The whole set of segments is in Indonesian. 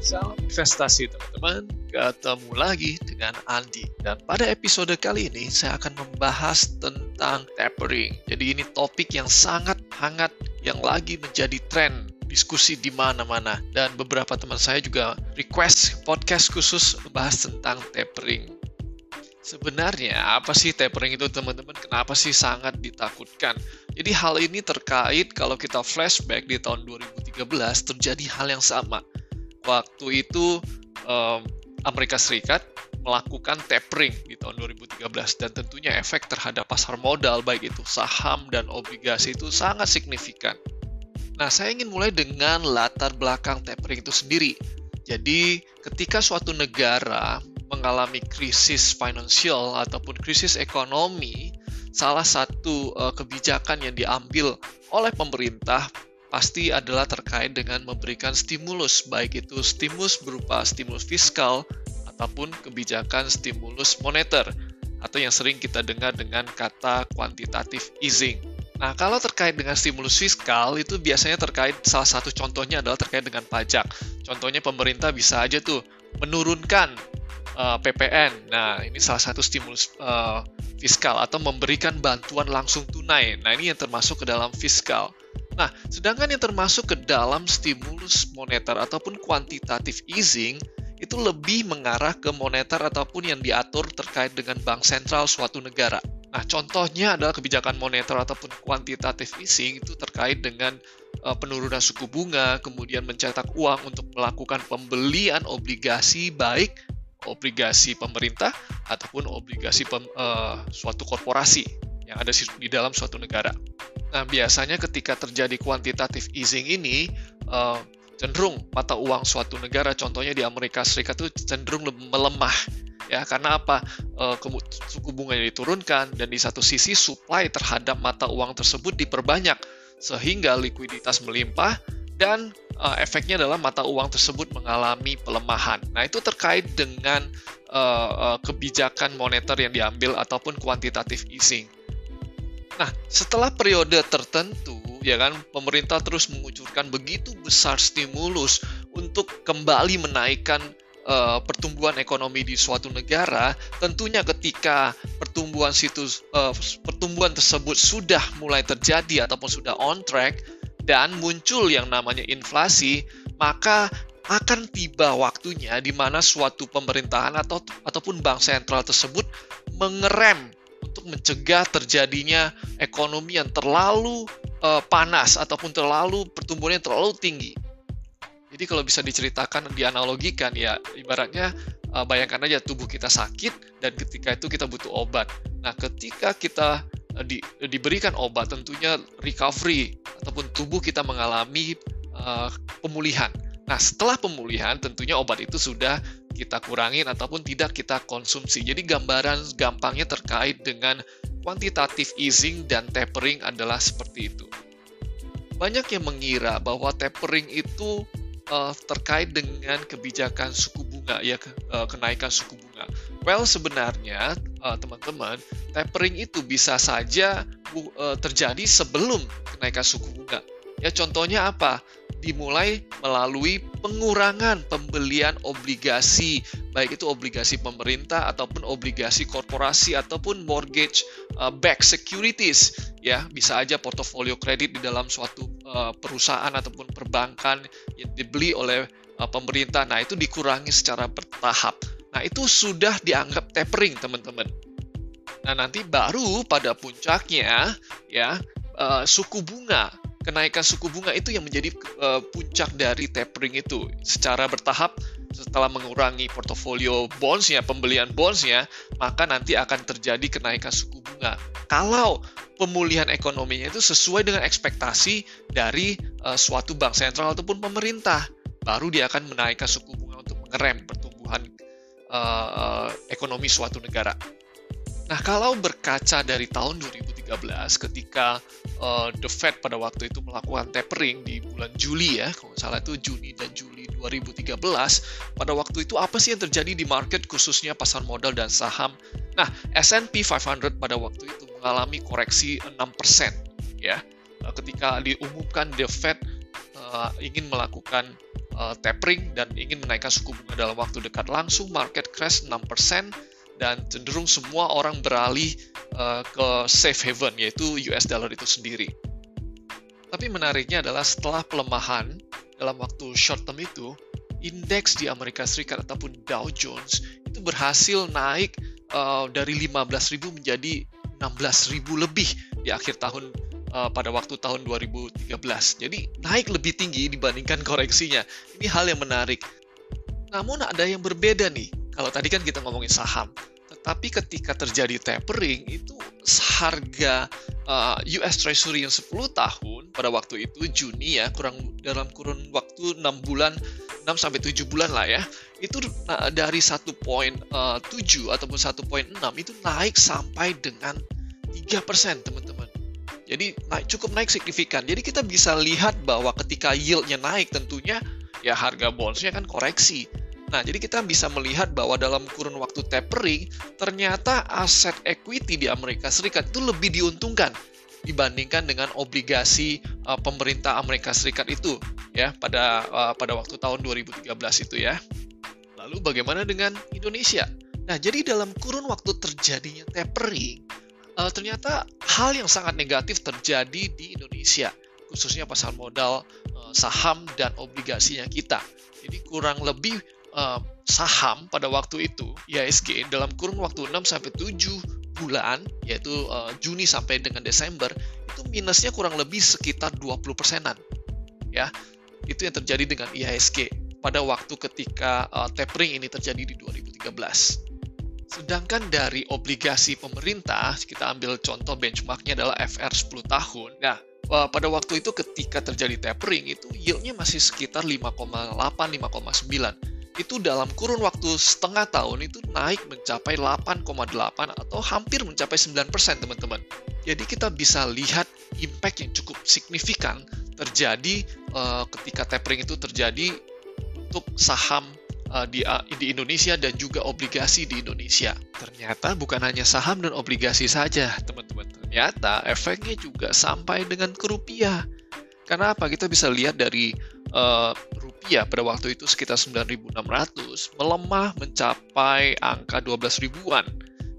Salam investasi teman-teman, ketemu lagi dengan Andi. Dan pada episode kali ini saya akan membahas tentang tapering. Jadi ini topik yang sangat hangat yang lagi menjadi tren diskusi di mana-mana. Dan beberapa teman saya juga request podcast khusus membahas tentang tapering. Sebenarnya apa sih tapering itu teman-teman? Kenapa sih sangat ditakutkan? Jadi hal ini terkait kalau kita flashback di tahun 2013 terjadi hal yang sama waktu itu um, Amerika Serikat melakukan tapering di tahun 2013 dan tentunya efek terhadap pasar modal baik itu saham dan obligasi itu sangat signifikan. Nah, saya ingin mulai dengan latar belakang tapering itu sendiri. Jadi, ketika suatu negara mengalami krisis finansial ataupun krisis ekonomi, salah satu uh, kebijakan yang diambil oleh pemerintah pasti adalah terkait dengan memberikan stimulus, baik itu stimulus berupa stimulus fiskal ataupun kebijakan stimulus moneter atau yang sering kita dengar dengan kata kuantitatif easing. Nah, kalau terkait dengan stimulus fiskal itu biasanya terkait salah satu contohnya adalah terkait dengan pajak. Contohnya pemerintah bisa aja tuh menurunkan uh, eh, PPN. Nah, ini salah satu stimulus uh, fiskal atau memberikan bantuan langsung tunai. Nah, ini yang termasuk ke dalam fiskal. Nah, sedangkan yang termasuk ke dalam stimulus moneter ataupun kuantitatif easing itu lebih mengarah ke moneter ataupun yang diatur terkait dengan bank sentral suatu negara. Nah, contohnya adalah kebijakan moneter ataupun kuantitatif easing itu terkait dengan uh, penurunan suku bunga, kemudian mencetak uang untuk melakukan pembelian obligasi baik obligasi pemerintah ataupun obligasi pem, uh, suatu korporasi yang ada di dalam suatu negara. Nah, biasanya ketika terjadi kuantitatif easing ini, uh, cenderung mata uang suatu negara, contohnya di Amerika Serikat itu cenderung melemah. Ya, karena apa? Uh, suku bunganya diturunkan dan di satu sisi supply terhadap mata uang tersebut diperbanyak sehingga likuiditas melimpah dan uh, efeknya adalah mata uang tersebut mengalami pelemahan. Nah, itu terkait dengan uh, kebijakan moneter yang diambil ataupun kuantitatif easing. Nah, setelah periode tertentu, ya kan, pemerintah terus mengucurkan begitu besar stimulus untuk kembali menaikkan uh, pertumbuhan ekonomi di suatu negara, tentunya ketika pertumbuhan situs uh, pertumbuhan tersebut sudah mulai terjadi ataupun sudah on track dan muncul yang namanya inflasi, maka akan tiba waktunya di mana suatu pemerintahan atau ataupun bank sentral tersebut mengerem untuk mencegah terjadinya ekonomi yang terlalu uh, panas ataupun terlalu pertumbuhannya terlalu tinggi. Jadi kalau bisa diceritakan, dianalogikan ya ibaratnya uh, bayangkan aja tubuh kita sakit dan ketika itu kita butuh obat. Nah, ketika kita uh, di, diberikan obat tentunya recovery ataupun tubuh kita mengalami uh, pemulihan. Nah, setelah pemulihan tentunya obat itu sudah kita kurangin ataupun tidak kita konsumsi. Jadi gambaran gampangnya terkait dengan kuantitatif easing dan tapering adalah seperti itu. Banyak yang mengira bahwa tapering itu uh, terkait dengan kebijakan suku bunga ya uh, kenaikan suku bunga. Well sebenarnya teman teman-teman tapering itu bisa saja uh, terjadi sebelum kenaikan suku bunga. Ya contohnya apa? Dimulai melalui pengurangan pembelian obligasi, baik itu obligasi pemerintah ataupun obligasi korporasi ataupun mortgage uh, back securities ya, bisa aja portofolio kredit di dalam suatu uh, perusahaan ataupun perbankan yang dibeli oleh uh, pemerintah. Nah, itu dikurangi secara bertahap. Nah, itu sudah dianggap tapering, teman-teman. Nah, nanti baru pada puncaknya ya suku bunga kenaikan suku bunga itu yang menjadi uh, puncak dari tapering itu secara bertahap setelah mengurangi portofolio bondsnya, pembelian bondsnya, maka nanti akan terjadi kenaikan suku bunga. Kalau pemulihan ekonominya itu sesuai dengan ekspektasi dari uh, suatu bank sentral ataupun pemerintah, baru dia akan menaikkan suku bunga untuk mengerem pertumbuhan uh, ekonomi suatu negara. Nah, kalau berkaca dari tahun 2013 ketika uh, The Fed pada waktu itu melakukan tapering di bulan Juli ya, kalau salah itu Juni dan Juli 2013, pada waktu itu apa sih yang terjadi di market khususnya pasar modal dan saham? Nah, S&P 500 pada waktu itu mengalami koreksi 6% ya. Uh, ketika diumumkan The Fed uh, ingin melakukan uh, tapering dan ingin menaikkan suku bunga dalam waktu dekat langsung market crash 6% dan cenderung semua orang beralih uh, ke safe haven yaitu US dollar itu sendiri. Tapi menariknya adalah setelah pelemahan dalam waktu short term itu, indeks di Amerika Serikat ataupun Dow Jones itu berhasil naik uh, dari 15.000 menjadi 16.000 lebih di akhir tahun uh, pada waktu tahun 2013. Jadi naik lebih tinggi dibandingkan koreksinya. Ini hal yang menarik. Namun ada yang berbeda nih. Kalau tadi kan kita ngomongin saham. Tetapi ketika terjadi tapering itu harga uh, US Treasury yang 10 tahun pada waktu itu Juni ya kurang dalam kurun waktu 6 bulan 6 sampai 7 bulan lah ya. Itu nah, dari 1.7 uh, ataupun 1.6 itu naik sampai dengan 3% teman-teman. Jadi naik cukup naik signifikan. Jadi kita bisa lihat bahwa ketika yieldnya naik tentunya ya harga bondsnya kan koreksi. Nah, jadi kita bisa melihat bahwa dalam kurun waktu tapering, ternyata aset equity di Amerika Serikat itu lebih diuntungkan dibandingkan dengan obligasi uh, pemerintah Amerika Serikat itu ya pada uh, pada waktu tahun 2013 itu ya. Lalu bagaimana dengan Indonesia? Nah, jadi dalam kurun waktu terjadinya tapering, uh, ternyata hal yang sangat negatif terjadi di Indonesia, khususnya pasar modal, uh, saham dan obligasinya kita. Jadi kurang lebih uh, saham pada waktu itu IHSG dalam kurun waktu 6 sampai 7 bulan, yaitu uh, Juni sampai dengan Desember, itu minusnya kurang lebih sekitar 20 persenan. Ya, itu yang terjadi dengan IHSG pada waktu ketika uh, tapering ini terjadi di 2013. Sedangkan dari obligasi pemerintah, kita ambil contoh benchmarknya adalah FR 10 tahun. Nah, pada waktu itu ketika terjadi tapering itu yieldnya masih sekitar 5,8 5,9 itu dalam kurun waktu setengah tahun itu naik mencapai 8,8 atau hampir mencapai 9% teman-teman. Jadi kita bisa lihat impact yang cukup signifikan terjadi uh, ketika tapering itu terjadi untuk saham uh, di, uh, di Indonesia dan juga obligasi di Indonesia. Ternyata bukan hanya saham dan obligasi saja, teman-teman. Ternyata efeknya juga sampai dengan ke rupiah. Karena apa? Kita bisa lihat dari uh, rupiah pada waktu itu sekitar 9.600 melemah mencapai angka 12 ribuan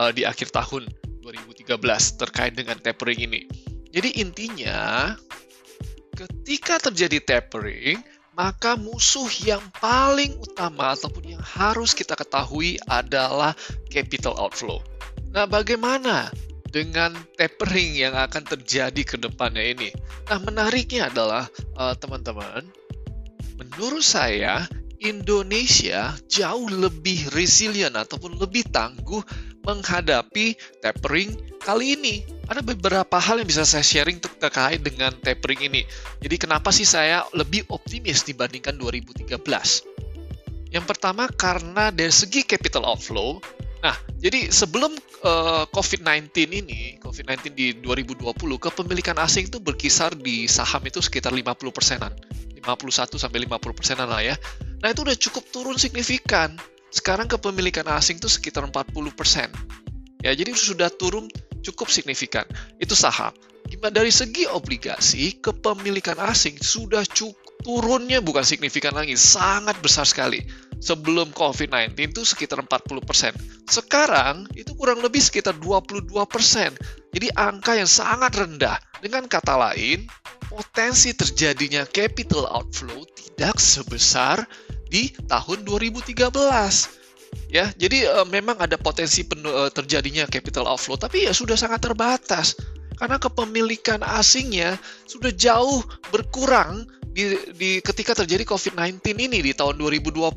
uh, di akhir tahun 2013 terkait dengan tapering ini. Jadi intinya ketika terjadi tapering maka musuh yang paling utama ataupun yang harus kita ketahui adalah capital outflow. Nah, bagaimana dengan tapering yang akan terjadi ke depannya ini? Nah, menariknya adalah eh, teman-teman, uh, menurut saya Indonesia jauh lebih resilient ataupun lebih tangguh menghadapi tapering kali ini. Ada beberapa hal yang bisa saya sharing terkait dengan tapering ini. Jadi kenapa sih saya lebih optimis dibandingkan 2013? Yang pertama karena dari segi capital outflow, nah jadi sebelum uh, eh, COVID-19 ini, COVID-19 di 2020, kepemilikan asing itu berkisar di saham itu sekitar 50 persenan 51 sampai 50 persenan lah ya. Nah itu udah cukup turun signifikan. Sekarang kepemilikan asing itu sekitar 40 persen. Ya jadi sudah turun cukup signifikan. Itu saham. Gimana dari segi obligasi kepemilikan asing sudah cukup turunnya bukan signifikan lagi, sangat besar sekali. Sebelum COVID-19 itu sekitar 40%. Sekarang itu kurang lebih sekitar 22%. Jadi angka yang sangat rendah. Dengan kata lain, potensi terjadinya capital outflow tidak sebesar di tahun 2013. Ya, jadi uh, memang ada potensi uh, terjadinya capital outflow, tapi ya sudah sangat terbatas karena kepemilikan asingnya sudah jauh berkurang di, di ketika terjadi COVID-19 ini di tahun 2020.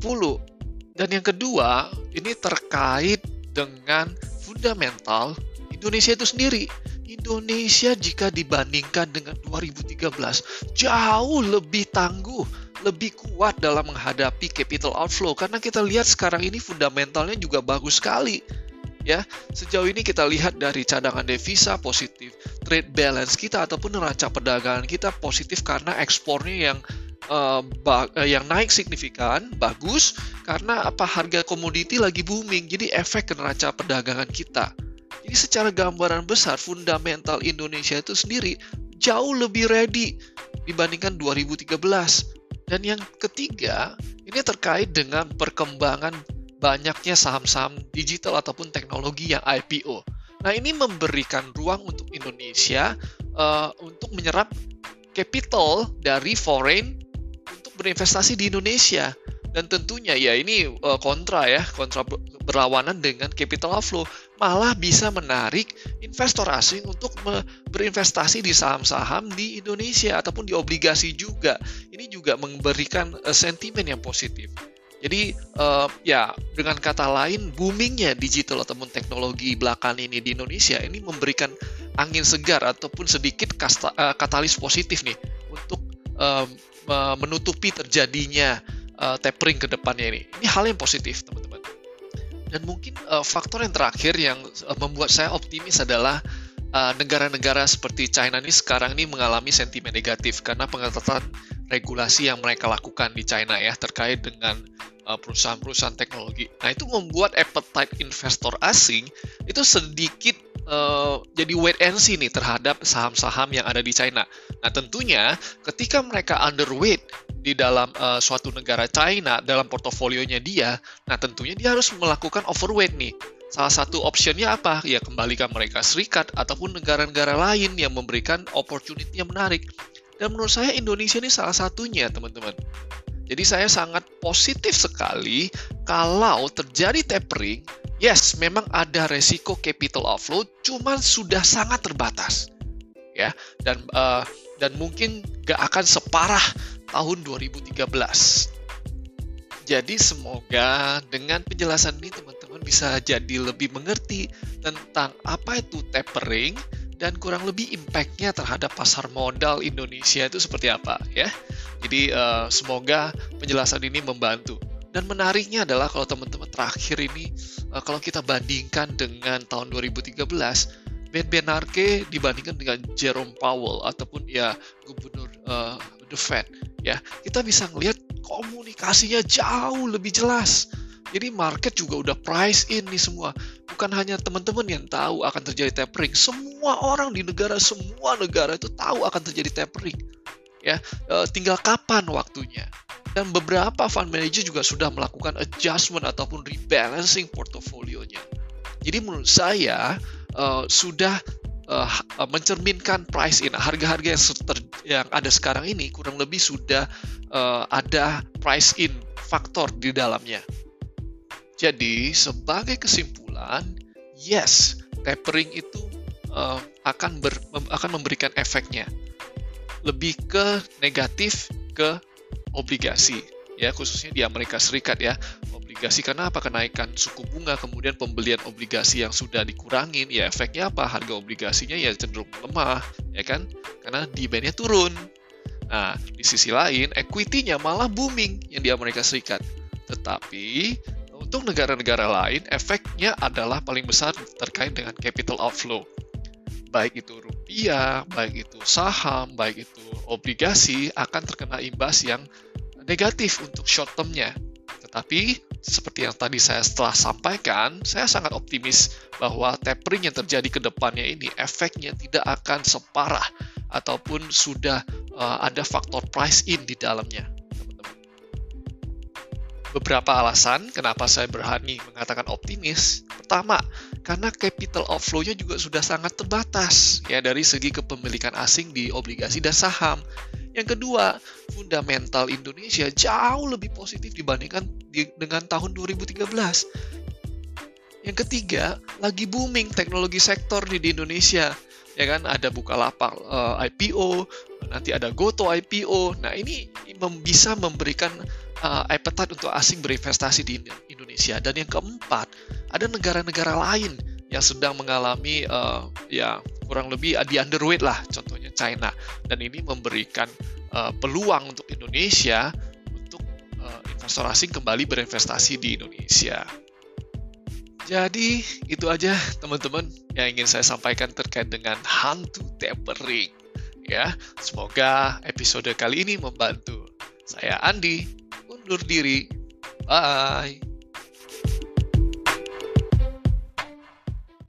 Dan yang kedua, ini terkait dengan fundamental Indonesia itu sendiri. Indonesia jika dibandingkan dengan 2013 jauh lebih tangguh, lebih kuat dalam menghadapi capital outflow karena kita lihat sekarang ini fundamentalnya juga bagus sekali. Ya, sejauh ini kita lihat dari cadangan devisa positif, trade balance kita ataupun neraca perdagangan kita positif karena ekspornya yang uh, yang naik signifikan, bagus karena apa harga komoditi lagi booming, jadi efek ke neraca perdagangan kita. Jadi secara gambaran besar fundamental Indonesia itu sendiri jauh lebih ready dibandingkan 2013. Dan yang ketiga, ini terkait dengan perkembangan banyaknya saham-saham digital ataupun teknologi yang IPO. Nah, ini memberikan ruang untuk Indonesia uh, untuk menyerap capital dari foreign untuk berinvestasi di Indonesia. Dan tentunya ya ini uh, kontra ya, kontra berlawanan dengan capital outflow. Malah bisa menarik investor asing untuk berinvestasi di saham-saham di Indonesia ataupun di obligasi juga. Ini juga memberikan uh, sentimen yang positif. Jadi uh, ya dengan kata lain boomingnya digital ataupun teknologi belakangan ini di Indonesia ini memberikan angin segar ataupun sedikit kasta, uh, katalis positif nih untuk uh, menutupi terjadinya uh, tapering ke depannya ini. Ini hal yang positif, teman-teman. Dan mungkin uh, faktor yang terakhir yang uh, membuat saya optimis adalah negara-negara uh, seperti China ini sekarang ini mengalami sentimen negatif karena pengetatan regulasi yang mereka lakukan di China ya terkait dengan perusahaan-perusahaan teknologi. Nah itu membuat appetite investor asing itu sedikit uh, jadi wait and see nih terhadap saham-saham yang ada di China. Nah tentunya ketika mereka underweight di dalam uh, suatu negara China dalam portofolionya dia, nah tentunya dia harus melakukan overweight nih. Salah satu optionnya apa? Ya kembali ke Amerika Serikat ataupun negara-negara lain yang memberikan opportunity yang menarik. Dan menurut saya Indonesia ini salah satunya, teman-teman. Jadi saya sangat positif sekali kalau terjadi tapering, yes, memang ada resiko capital outflow, cuman sudah sangat terbatas, ya. Dan uh, dan mungkin gak akan separah tahun 2013. Jadi semoga dengan penjelasan ini teman-teman bisa jadi lebih mengerti tentang apa itu tapering dan kurang lebih impact-nya terhadap pasar modal Indonesia itu seperti apa ya. Jadi uh, semoga penjelasan ini membantu. Dan menariknya adalah kalau teman-teman terakhir ini uh, kalau kita bandingkan dengan tahun 2013 Ben Bernanke dibandingkan dengan Jerome Powell ataupun ya gubernur uh, the Fed ya kita bisa ngelihat komunikasinya jauh lebih jelas jadi market juga udah price in nih semua. Bukan hanya teman-teman yang tahu akan terjadi tapering. Semua orang di negara semua negara itu tahu akan terjadi tapering. Ya uh, tinggal kapan waktunya. Dan beberapa fund manager juga sudah melakukan adjustment ataupun rebalancing portofolionya jadi menurut saya uh, sudah uh, mencerminkan price in. Harga-harga yang, yang ada sekarang ini kurang lebih sudah ada price in faktor di dalamnya. Jadi sebagai kesimpulan, yes, tapering itu uh, akan ber, akan memberikan efeknya. Lebih ke negatif ke obligasi ya khususnya di Amerika Serikat ya. Obligasi karena apa? Kenaikan suku bunga kemudian pembelian obligasi yang sudah dikurangin ya efeknya apa? Harga obligasinya ya cenderung lemah ya kan? Karena demandnya turun. Nah di sisi lain equity-nya malah booming yang di Amerika Serikat. Tetapi untuk negara-negara lain efeknya adalah paling besar terkait dengan capital outflow baik itu rupiah baik itu saham baik itu obligasi akan terkena imbas yang negatif untuk short termnya tetapi seperti yang tadi saya setelah sampaikan, saya sangat optimis bahwa tapering yang terjadi ke depannya ini efeknya tidak akan separah ataupun sudah uh, ada faktor price in di dalamnya. Beberapa alasan kenapa saya berani mengatakan optimis. Pertama, karena capital outflow-nya juga sudah sangat terbatas ya dari segi kepemilikan asing di obligasi dan saham. Yang kedua, fundamental Indonesia jauh lebih positif dibandingkan di, dengan tahun 2013. Yang ketiga, lagi booming teknologi sektor di, di Indonesia. Ya kan, ada Bukalapak uh, eh, IPO, nanti ada Goto IPO. Nah, ini bisa memberikan uh, appetite untuk asing berinvestasi di Indonesia. Dan yang keempat, ada negara-negara lain yang sedang mengalami uh, ya kurang lebih di underweight lah contohnya China dan ini memberikan uh, peluang untuk Indonesia untuk uh, investor asing kembali berinvestasi di Indonesia. Jadi itu aja teman-teman yang ingin saya sampaikan terkait dengan hantu tapering. Ya, semoga episode kali ini membantu. Saya Andi, undur diri. Bye.